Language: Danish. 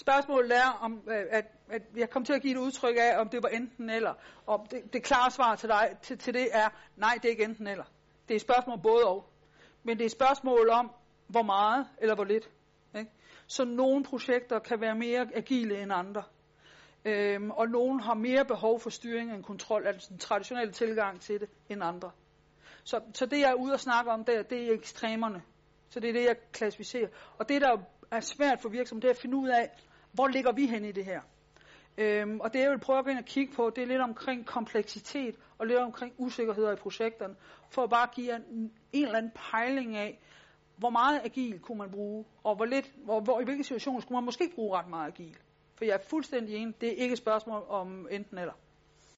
Spørgsmålet er, om, øh, at, at jeg kom til at give et udtryk af, om det var enten eller. Og det, det klare svar til, dig, til, til det er, nej, det er ikke enten eller. Det er et spørgsmål både og. Men det er et spørgsmål om, hvor meget eller hvor lidt. Ikke? Så nogle projekter kan være mere agile end andre. Øhm, og nogle har mere behov for styring end kontrol, altså den traditionelle tilgang til det, end andre. Så, så det jeg er ude og snakke om der, det er ekstremerne. Så det er det, jeg klassificerer. Og det, der er svært for virksomheden, at finde ud af, hvor ligger vi hen i det her. Øhm, og det jeg vil prøve at gå ind og kigge på, det er lidt omkring kompleksitet og lidt omkring usikkerheder i projekterne, for at bare give en, en eller anden pejling af, hvor meget agil kunne man bruge, og hvor lidt, hvor, hvor, i hvilke situationer skulle man måske bruge ret meget agil. For jeg er fuldstændig enig, det er ikke et spørgsmål om enten eller.